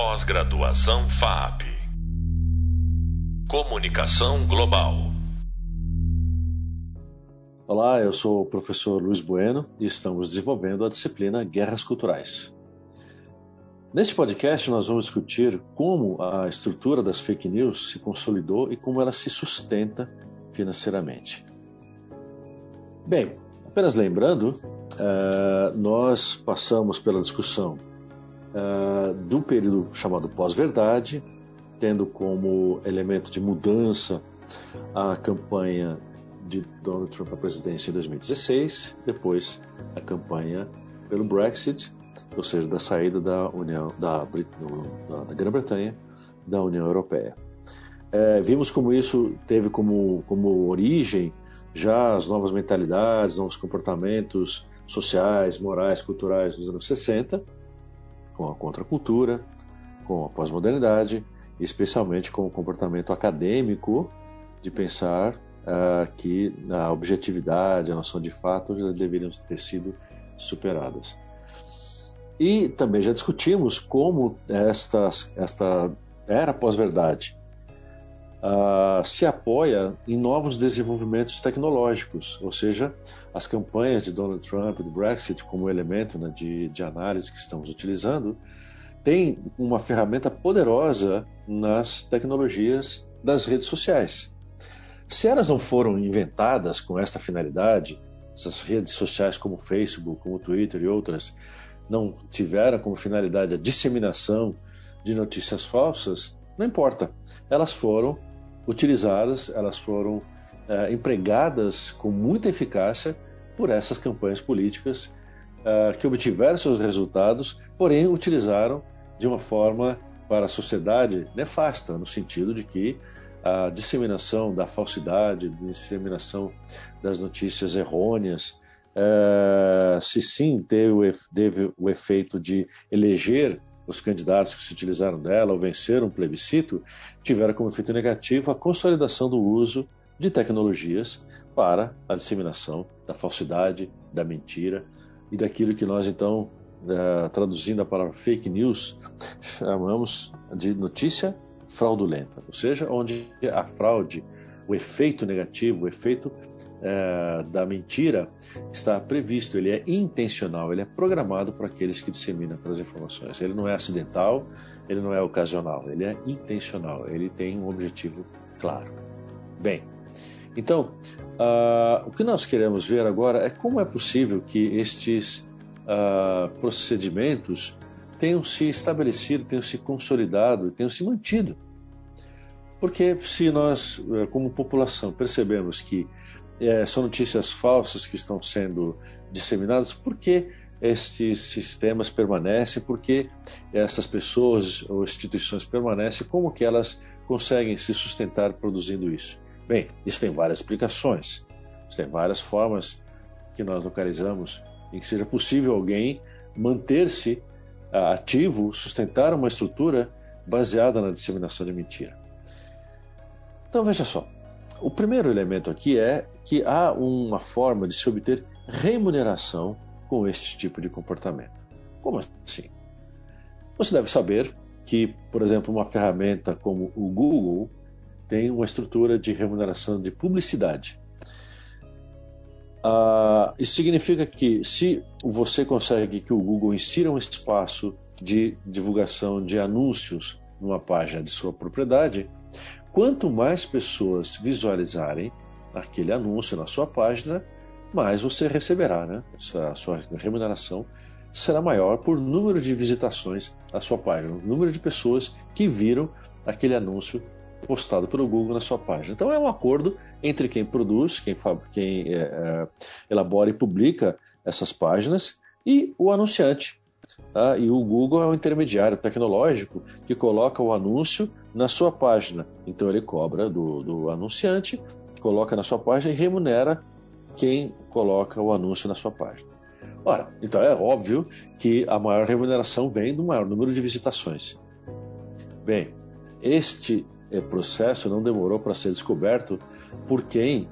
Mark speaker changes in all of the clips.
Speaker 1: Pós-graduação FAP. Comunicação Global.
Speaker 2: Olá, eu sou o professor Luiz Bueno e estamos desenvolvendo a disciplina Guerras Culturais. Neste podcast, nós vamos discutir como a estrutura das fake news se consolidou e como ela se sustenta financeiramente. Bem, apenas lembrando, uh, nós passamos pela discussão uh, do período chamado pós-verdade, tendo como elemento de mudança a campanha de Donald Trump à presidência em 2016, depois a campanha pelo Brexit, ou seja, da saída da União da, da Grã-Bretanha da União Europeia. É, vimos como isso teve como, como origem já as novas mentalidades, novos comportamentos sociais, morais, culturais dos anos 60, com a contracultura, com a pós-modernidade, especialmente com o comportamento acadêmico de pensar uh, que a objetividade, a noção de fato já deveriam ter sido superadas. E também já discutimos como esta, esta era pós-verdade uh, se apoia em novos desenvolvimentos tecnológicos, ou seja, as campanhas de Donald Trump e do Brexit como elemento né, de, de análise que estamos utilizando, tem uma ferramenta poderosa nas tecnologias das redes sociais. Se elas não foram inventadas com esta finalidade, essas redes sociais como o Facebook, como o Twitter e outras, não tiveram como finalidade a disseminação de notícias falsas, não importa. Elas foram utilizadas, elas foram é, empregadas com muita eficácia por essas campanhas políticas é, que obtiveram seus resultados, porém utilizaram de uma forma para a sociedade nefasta, no sentido de que a disseminação da falsidade, a disseminação das notícias errôneas, é, se sim teve, teve o efeito de eleger os candidatos que se utilizaram dela ou venceram um plebiscito tiveram como efeito negativo a consolidação do uso de tecnologias para a disseminação da falsidade, da mentira e daquilo que nós então, é, traduzindo a palavra fake news, chamamos de notícia fraudulenta, ou seja, onde a fraude, o efeito negativo, o efeito é, da mentira está previsto, ele é intencional, ele é programado para aqueles que disseminam as informações. Ele não é acidental, ele não é ocasional, ele é intencional, ele tem um objetivo claro. Bem, então, uh, o que nós queremos ver agora é como é possível que estes uh, procedimentos tenham se estabelecido, tenham se consolidado, tenham se mantido. Porque se nós, eh, como população, percebemos que é, são notícias falsas que estão sendo disseminadas, por que estes sistemas permanecem, por que essas pessoas ou instituições permanecem, como que elas conseguem se sustentar produzindo isso? Bem, isso tem várias explicações, tem várias formas que nós localizamos em que seja possível alguém manter-se ah, ativo, sustentar uma estrutura baseada na disseminação de mentira. Então veja só, o primeiro elemento aqui é que há uma forma de se obter remuneração com este tipo de comportamento. Como assim? Você deve saber que, por exemplo, uma ferramenta como o Google tem uma estrutura de remuneração de publicidade. Uh, isso significa que se você consegue que o Google insira um espaço de divulgação de anúncios numa página de sua propriedade, Quanto mais pessoas visualizarem aquele anúncio na sua página, mais você receberá, né? A sua remuneração será maior por número de visitações à sua página, o número de pessoas que viram aquele anúncio postado pelo Google na sua página. Então é um acordo entre quem produz, quem, quem é, é, elabora e publica essas páginas e o anunciante. Tá? E o Google é um intermediário tecnológico que coloca o anúncio na sua página. Então ele cobra do, do anunciante, coloca na sua página e remunera quem coloca o anúncio na sua página. Ora, então é óbvio que a maior remuneração vem do maior número de visitações. Bem, este eh, processo não demorou para ser descoberto por quem,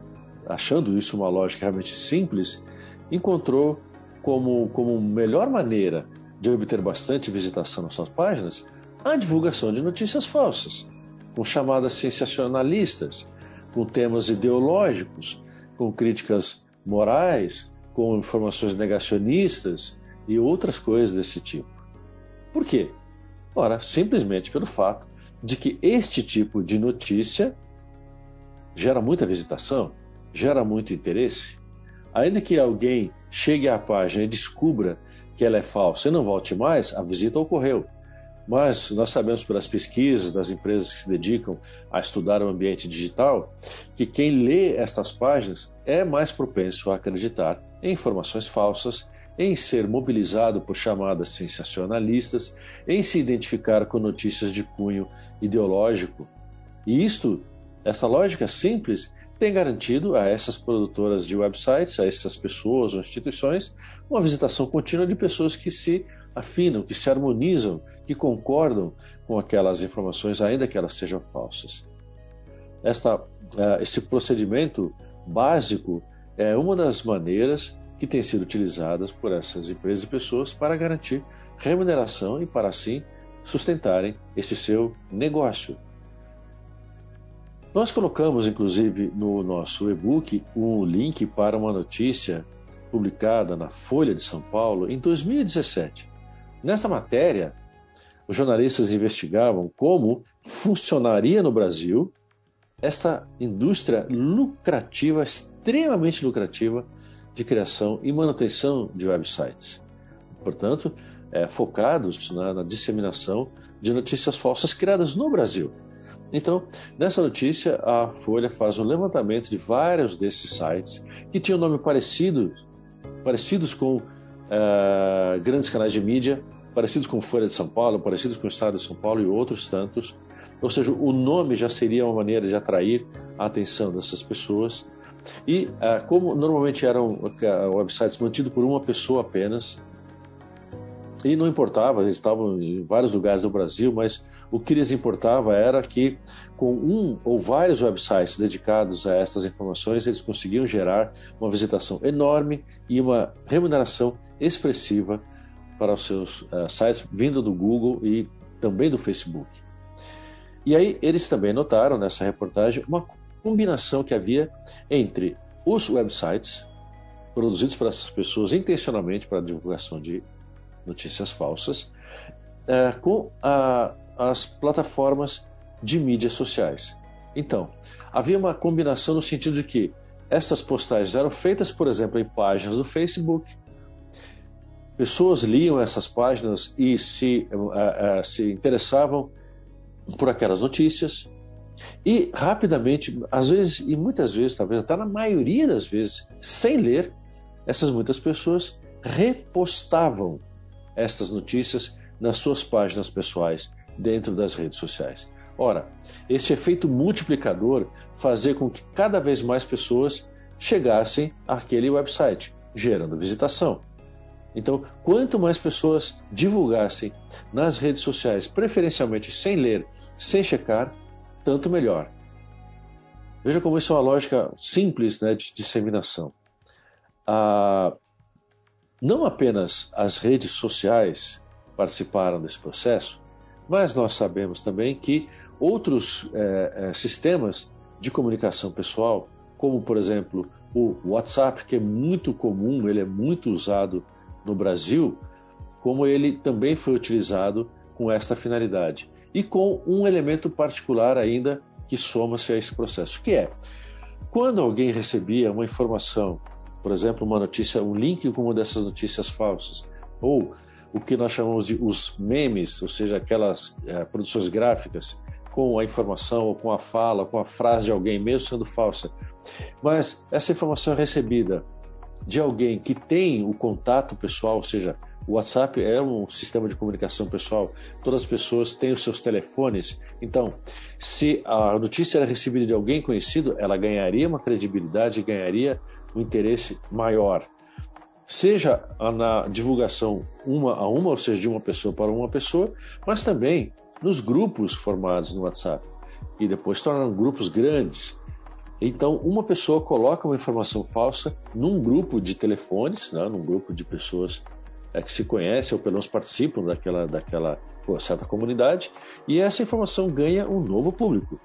Speaker 2: achando isso uma lógica realmente simples, encontrou como, como melhor maneira de obter bastante visitação nas suas páginas a divulgação de notícias falsas, com chamadas sensacionalistas, com temas ideológicos, com críticas morais, com informações negacionistas e outras coisas desse tipo. Por quê? Ora, simplesmente pelo fato de que este tipo de notícia gera muita visitação, gera muito interesse. Ainda que alguém chegue à página e descubra que ela é falsa e não volte mais, a visita ocorreu. Mas nós sabemos pelas pesquisas das empresas que se dedicam a estudar o ambiente digital que quem lê estas páginas é mais propenso a acreditar em informações falsas, em ser mobilizado por chamadas sensacionalistas, em se identificar com notícias de cunho ideológico. E isto, essa lógica simples, tem garantido a essas produtoras de websites, a essas pessoas ou instituições, uma visitação contínua de pessoas que se afinam, que se harmonizam, que concordam com aquelas informações, ainda que elas sejam falsas. Esta, uh, esse procedimento básico é uma das maneiras que tem sido utilizadas por essas empresas e pessoas para garantir remuneração e para assim sustentarem este seu negócio. Nós colocamos, inclusive, no nosso e-book um link para uma notícia publicada na Folha de São Paulo em 2017. Nessa matéria, os jornalistas investigavam como funcionaria no Brasil esta indústria lucrativa, extremamente lucrativa, de criação e manutenção de websites. Portanto, é, focados na, na disseminação de notícias falsas criadas no Brasil. Então, nessa notícia, a Folha faz um levantamento de vários desses sites que tinham nome parecido, parecidos com uh, grandes canais de mídia, parecidos com Folha de São Paulo, parecidos com o Estado de São Paulo e outros tantos. Ou seja, o nome já seria uma maneira de atrair a atenção dessas pessoas. E uh, como normalmente eram uh, websites mantidos por uma pessoa apenas, e não importava, eles estavam em vários lugares do Brasil, mas o que lhes importava era que, com um ou vários websites dedicados a estas informações, eles conseguiam gerar uma visitação enorme e uma remuneração expressiva para os seus uh, sites, vindo do Google e também do Facebook. E aí eles também notaram nessa reportagem uma combinação que havia entre os websites produzidos por essas pessoas intencionalmente para a divulgação de notícias falsas, uh, com a as plataformas de mídias sociais. Então, havia uma combinação no sentido de que essas postagens eram feitas, por exemplo, em páginas do Facebook. Pessoas liam essas páginas e se, uh, uh, se interessavam por aquelas notícias. E rapidamente, às vezes, e muitas vezes, talvez até na maioria das vezes, sem ler, essas muitas pessoas repostavam estas notícias nas suas páginas pessoais dentro das redes sociais. Ora, este efeito multiplicador fazia com que cada vez mais pessoas chegassem àquele website, gerando visitação. Então, quanto mais pessoas divulgassem nas redes sociais, preferencialmente sem ler, sem checar, tanto melhor. Veja como isso é uma lógica simples né, de disseminação. Ah, não apenas as redes sociais participaram desse processo, mas nós sabemos também que outros é, é, sistemas de comunicação pessoal, como por exemplo o WhatsApp, que é muito comum, ele é muito usado no Brasil, como ele também foi utilizado com esta finalidade. E com um elemento particular ainda que soma-se a esse processo, que é quando alguém recebia uma informação, por exemplo, uma notícia, um link com uma dessas notícias falsas, ou o que nós chamamos de os memes, ou seja, aquelas é, produções gráficas com a informação ou com a fala, com a frase de alguém, mesmo sendo falsa. Mas essa informação é recebida de alguém que tem o contato pessoal, ou seja, o WhatsApp é um sistema de comunicação pessoal, todas as pessoas têm os seus telefones. Então, se a notícia era recebida de alguém conhecido, ela ganharia uma credibilidade, ganharia um interesse maior seja na divulgação uma a uma, ou seja, de uma pessoa para uma pessoa, mas também nos grupos formados no WhatsApp, que depois tornam grupos grandes. Então, uma pessoa coloca uma informação falsa num grupo de telefones, né, num grupo de pessoas é, que se conhecem ou pelo menos participam daquela, daquela certa comunidade, e essa informação ganha um novo público.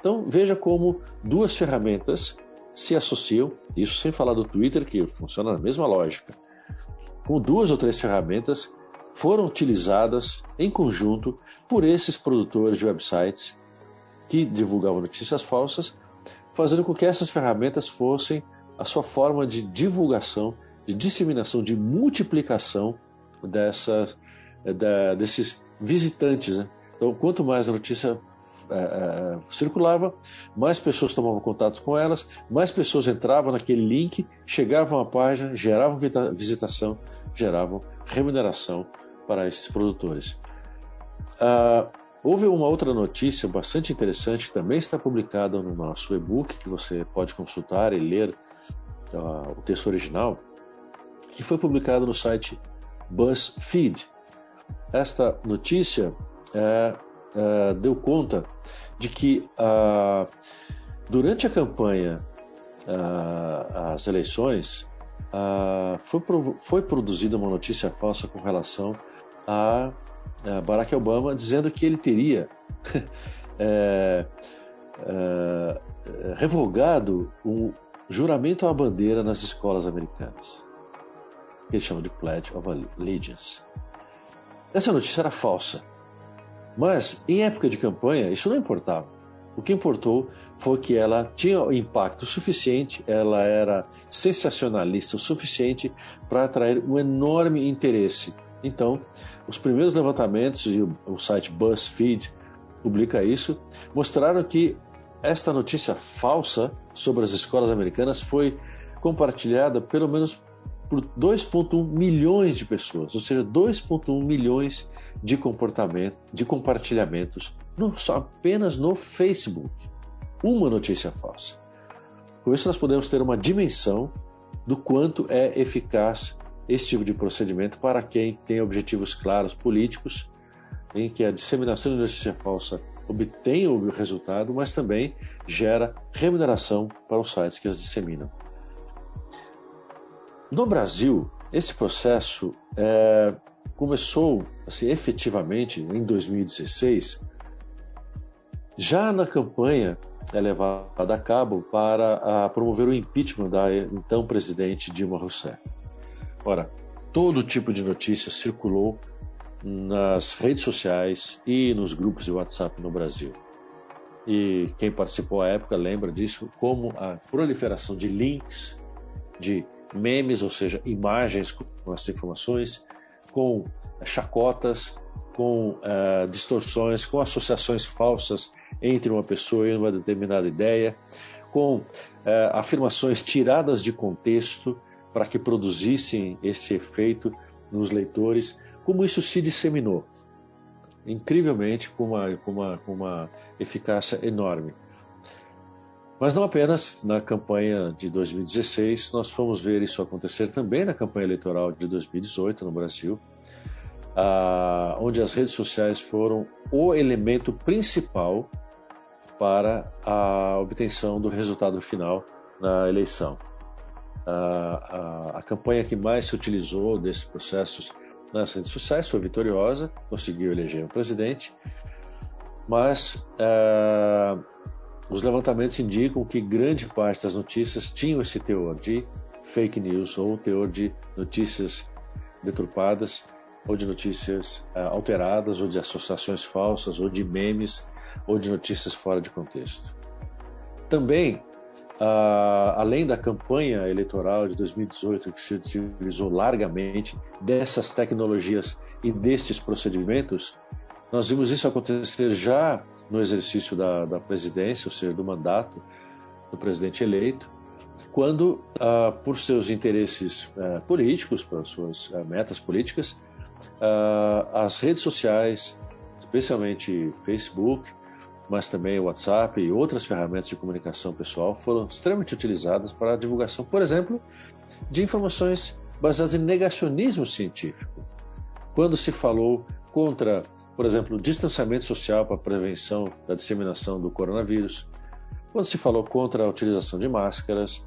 Speaker 2: Então veja como duas ferramentas se associam, isso sem falar do Twitter, que funciona na mesma lógica. Com duas ou três ferramentas foram utilizadas em conjunto por esses produtores de websites que divulgavam notícias falsas, fazendo com que essas ferramentas fossem a sua forma de divulgação, de disseminação, de multiplicação dessa, da, desses visitantes. Né? Então, quanto mais a notícia é, circulava, mais pessoas tomavam contato com elas, mais pessoas entravam naquele link, chegavam à página, geravam visitação, geravam remuneração para esses produtores. Uh, houve uma outra notícia bastante interessante também está publicada no nosso e-book, que você pode consultar e ler uh, o texto original, que foi publicado no site BuzzFeed. Esta notícia é, é, deu conta de que uh, durante a campanha às eleições foi, foi produzida uma notícia falsa com relação a Barack Obama dizendo que ele teria é, é, revogado o juramento à bandeira nas escolas americanas, que eles chamam de Pledge of Allegiance. Essa notícia era falsa, mas em época de campanha isso não importava. O que importou foi que ela tinha impacto suficiente, ela era sensacionalista o suficiente para atrair um enorme interesse então, os primeiros levantamentos, e o site BuzzFeed publica isso, mostraram que esta notícia falsa sobre as escolas americanas foi compartilhada pelo menos por 2,1 milhões de pessoas, ou seja, 2,1 milhões de comportamento, de compartilhamentos no, só apenas no Facebook. Uma notícia falsa. Com isso, nós podemos ter uma dimensão do quanto é eficaz esse tipo de procedimento para quem tem objetivos claros políticos, em que a disseminação de notícia falsa obtém o resultado, mas também gera remuneração para os sites que as disseminam. No Brasil, esse processo é, começou assim, efetivamente em 2016, já na campanha é levada a cabo para a promover o impeachment da então presidente Dilma Rousseff. Ora, todo tipo de notícia circulou nas redes sociais e nos grupos de WhatsApp no Brasil. E quem participou à época lembra disso, como a proliferação de links, de memes, ou seja, imagens com as informações, com chacotas, com uh, distorções, com associações falsas entre uma pessoa e uma determinada ideia, com uh, afirmações tiradas de contexto, para que produzissem este efeito nos leitores, como isso se disseminou. Incrivelmente, com uma, com uma, com uma eficácia enorme. Mas não apenas na campanha de 2016, nós fomos ver isso acontecer também na campanha eleitoral de 2018 no Brasil, ah, onde as redes sociais foram o elemento principal para a obtenção do resultado final na eleição a, a, a campanha que mais se utilizou desses processos nas redes sociais foi vitoriosa, conseguiu eleger um presidente, mas uh, os levantamentos indicam que grande parte das notícias tinham esse teor de fake news ou teor de notícias deturpadas ou de notícias uh, alteradas ou de associações falsas ou de memes ou de notícias fora de contexto. Também Uh, além da campanha eleitoral de 2018, que se utilizou largamente dessas tecnologias e destes procedimentos, nós vimos isso acontecer já no exercício da, da presidência, ou seja, do mandato do presidente eleito, quando, uh, por seus interesses uh, políticos, por suas uh, metas políticas, as redes sociais, especialmente Facebook, mas também o WhatsApp e outras ferramentas de comunicação pessoal foram extremamente utilizadas para a divulgação, por exemplo, de informações baseadas em negacionismo científico. Quando se falou contra, por exemplo, o distanciamento social para a prevenção da disseminação do coronavírus, quando se falou contra a utilização de máscaras,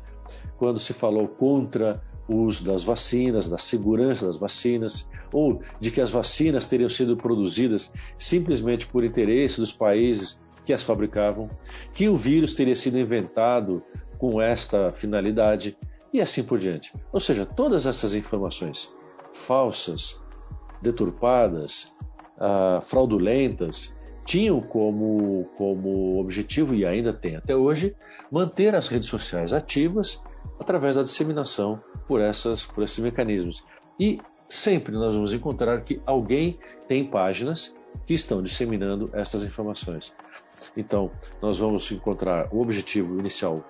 Speaker 2: quando se falou contra o uso das vacinas, da segurança das vacinas, ou de que as vacinas teriam sido produzidas simplesmente por interesse dos países que as fabricavam, que o vírus teria sido inventado com esta finalidade e assim por diante. Ou seja, todas essas informações falsas, deturpadas, uh, fraudulentas, tinham como, como objetivo, e ainda tem até hoje, manter as redes sociais ativas através da disseminação por, essas, por esses mecanismos. E sempre nós vamos encontrar que alguém tem páginas que estão disseminando essas informações. Então, nós vamos encontrar o objetivo inicial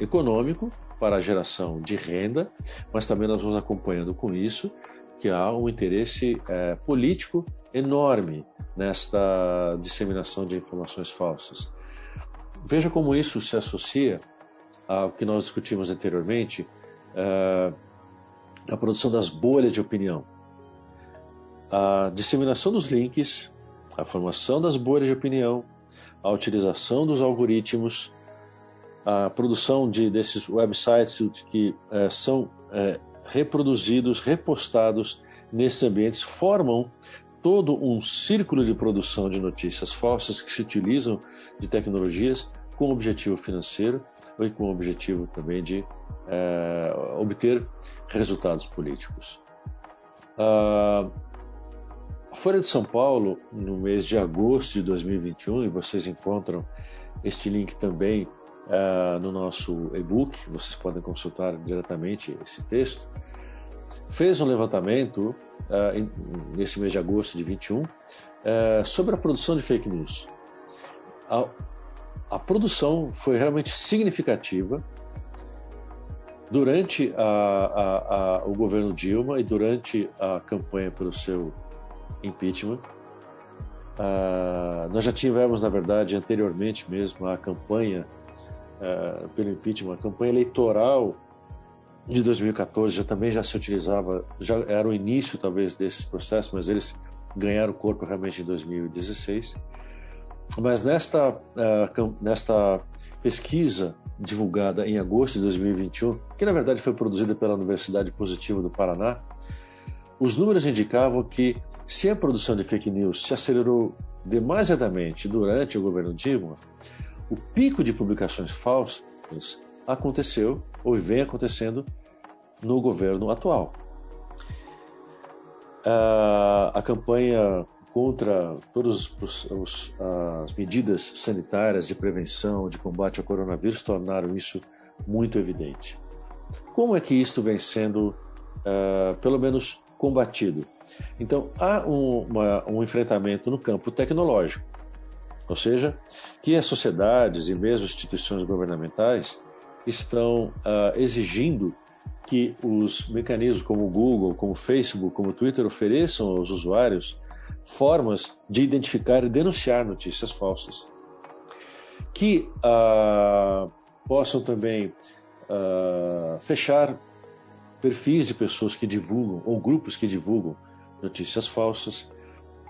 Speaker 2: econômico para a geração de renda, mas também nós vamos acompanhando com isso que há um interesse é, político enorme nesta disseminação de informações falsas. Veja como isso se associa ao que nós discutimos anteriormente, uh, a produção das bolhas de opinião. A disseminação dos links, a formação das bolhas de opinião, a utilização dos algoritmos, a produção de, desses websites que uh, são uh, reproduzidos, repostados nesses ambientes, formam todo um círculo de produção de notícias falsas que se utilizam de tecnologias com objetivo financeiro e com objetivo também de é, obter resultados políticos. A Folha de São Paulo, no mês de agosto de 2021, e vocês encontram este link também uh, no nosso e-book, vocês podem consultar diretamente esse texto, fez um levantamento uh, nesse mês de agosto de 21 uh, sobre a produção de fake news. A, a produção foi realmente significativa durante a, a, o governo Dilma e durante a campanha pelo seu impeachment. Uh, nós já tivemos, na verdade, anteriormente mesmo a campanha uh, pelo impeachment, a campanha eleitoral de 2014 já também já se utilizava, já era o início talvez desse processo, mas eles ganharam corpo realmente em 2016. Mas nesta, uh, nesta pesquisa divulgada em agosto de 2021, que na verdade foi produzida pela Universidade Positiva do Paraná, os números indicavam que se a produção de fake news se acelerou demasiadamente durante o governo Dilma, o pico de publicações falsas aconteceu ou vem acontecendo no governo atual. Uh, a campanha contra todas as medidas sanitárias de prevenção, de combate ao coronavírus, tornaram isso muito evidente. Como é que isto vem sendo, uh, pelo menos, combatido? Então, há um, uma, um enfrentamento no campo tecnológico, ou seja, que as sociedades e mesmo instituições governamentais estão uh, exigindo que os mecanismos como o Google, como o Facebook, como o Twitter ofereçam aos usuários formas de identificar e denunciar notícias falsas, que uh, possam também uh, fechar perfis de pessoas que divulgam ou grupos que divulgam notícias falsas,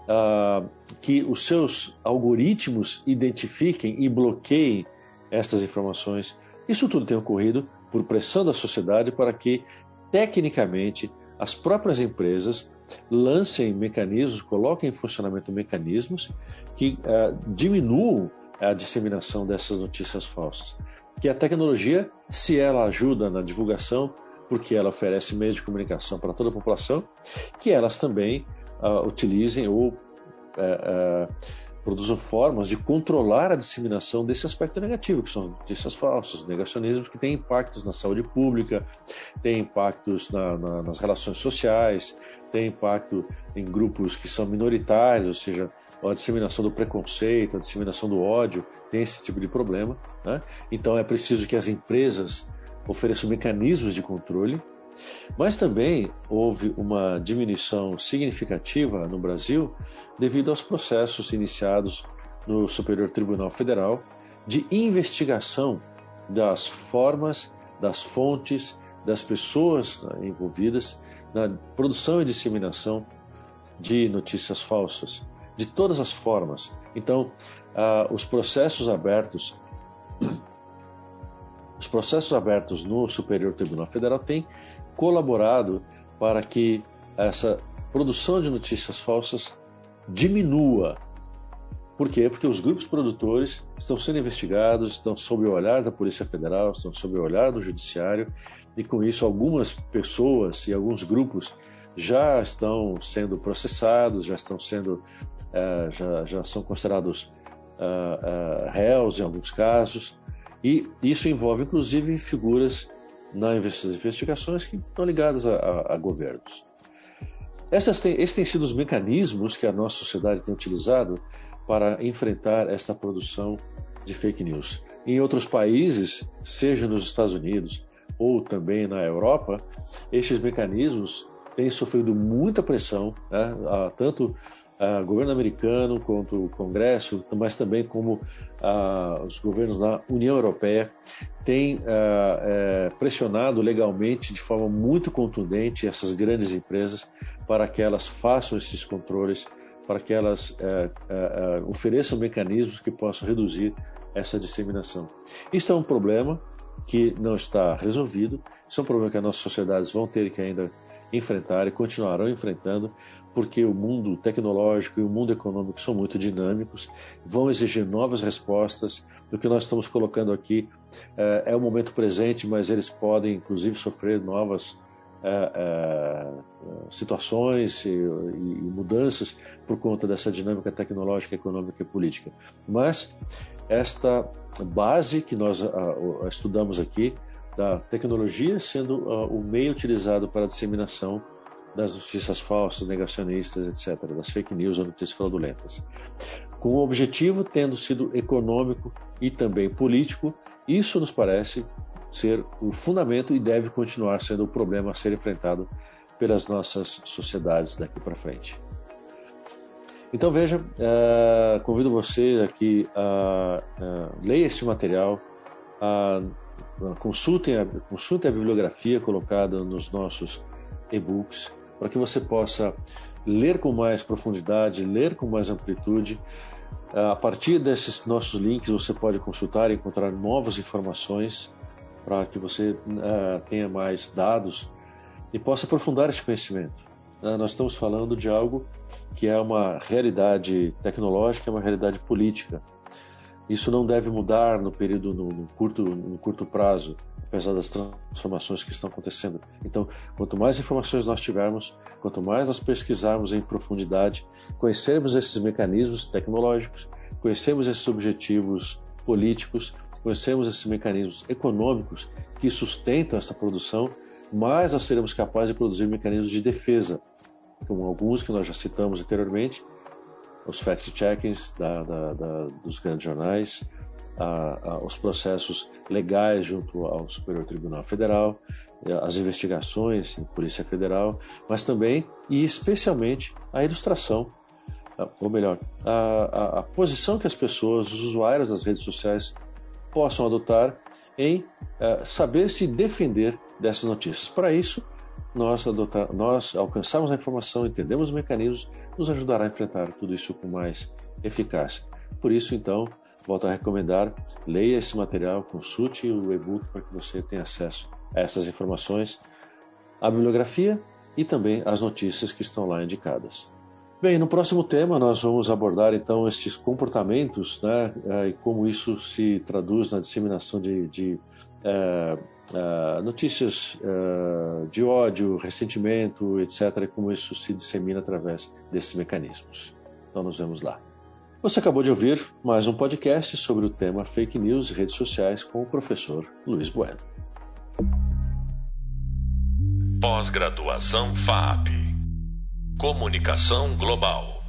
Speaker 2: uh, que os seus algoritmos identifiquem e bloqueiem estas informações. Isso tudo tem ocorrido por pressão da sociedade para que, tecnicamente, as próprias empresas lancem mecanismos, coloquem em funcionamento mecanismos que uh, diminuam a disseminação dessas notícias falsas. Que a tecnologia, se ela ajuda na divulgação, porque ela oferece meios de comunicação para toda a população, que elas também uh, utilizem ou uh, produzam formas de controlar a disseminação desse aspecto negativo, que são notícias falsas, negacionismos que têm impactos na saúde pública, têm impactos na, na, nas relações sociais, têm impacto em grupos que são minoritários, ou seja, a disseminação do preconceito, a disseminação do ódio, tem esse tipo de problema. Né? Então é preciso que as empresas ofereçam mecanismos de controle mas também houve uma diminuição significativa no Brasil devido aos processos iniciados no Superior Tribunal Federal de investigação das formas, das fontes, das pessoas né, envolvidas na produção e disseminação de notícias falsas, de todas as formas. Então, uh, os processos abertos, os processos abertos no Superior Tribunal Federal têm colaborado para que essa produção de notícias falsas diminua. Por quê? Porque os grupos produtores estão sendo investigados, estão sob o olhar da Polícia Federal, estão sob o olhar do Judiciário, e com isso algumas pessoas e alguns grupos já estão sendo processados, já estão sendo, uh, já, já, são considerados uh, uh, réus em alguns casos, e isso envolve inclusive figuras nas investigações que estão ligadas a, a, a governos. Essas têm, esses têm sido os mecanismos que a nossa sociedade tem utilizado para enfrentar esta produção de fake news. Em outros países, seja nos Estados Unidos ou também na Europa, estes mecanismos têm sofrido muita pressão, né? tanto o governo americano quanto o Congresso, mas também como os governos da União Europeia têm é, pressionado legalmente de forma muito contundente essas grandes empresas para que elas façam esses controles, para que elas é, é, ofereçam mecanismos que possam reduzir essa disseminação. Isso é um problema que não está resolvido, isso é um problema que as nossas sociedades vão ter que ainda enfrentar e continuarão enfrentando, porque o mundo tecnológico e o mundo econômico são muito dinâmicos, vão exigir novas respostas. O que nós estamos colocando aqui é, é o momento presente, mas eles podem, inclusive, sofrer novas é, é, situações e, mudanças por conta dessa dinâmica tecnológica, econômica e política. Mas esta base que nós estudamos aqui da tecnologia sendo uh, o meio utilizado para a disseminação das notícias falsas, negacionistas, etc., das fake news ou notícias fraudulentas. Com o objetivo tendo sido econômico e também político, isso nos parece ser o fundamento e deve continuar sendo o problema a ser enfrentado pelas nossas sociedades daqui para frente. Então veja, uh, convido você aqui a uh, leia este material, consultem, a, consultem a bibliografia colocada nos nossos e-books, para que você possa ler com mais profundidade, ler com mais amplitude. A partir desses nossos links, você pode consultar e encontrar novas informações para que você uh, tenha mais dados e possa aprofundar esse conhecimento. Uh, nós estamos falando de algo que é uma realidade tecnológica, é uma realidade política. Isso não deve mudar no período no, no curto, no curto prazo, apesar das transformações que estão acontecendo. Então, quanto mais informações nós tivermos, quanto mais nós pesquisarmos em profundidade, conhecermos esses mecanismos tecnológicos, conhecermos esses objetivos políticos, conhecermos esses mecanismos econômicos que sustentam essa produção, mais nós seremos capazes de produzir mecanismos de defesa, como alguns que nós já citamos anteriormente, os fact-checkings dos grandes jornais, a, a, os processos legais junto ao Superior Tribunal Federal, as investigações em Polícia Federal, mas também e especialmente a ilustração, ou melhor, a, a posição que as pessoas, os usuários das redes sociais possam adotar em uh, saber se defender dessas notícias. Para isso, nós, adotar, nós alcançarmos a informação, entendemos os mecanismos, nos ajudará a enfrentar tudo isso com mais eficácia. Por isso, então, volto a recomendar, leia esse material, consulte o e-book para que você tenha acesso a essas informações, a bibliografia e também as notícias que estão lá indicadas. Bem, no próximo tema nós vamos abordar então estes comportamentos né, eh, e como isso se traduz na disseminação de, de notícias uh, de ódio, ressentimento, etc., como isso se dissemina através desses mecanismos. Então nos vemos lá. Você acabou de ouvir mais um podcast sobre o tema fake news e redes sociais com o professor Luiz Bueno.
Speaker 1: Pós-graduação FAP Comunicação Global.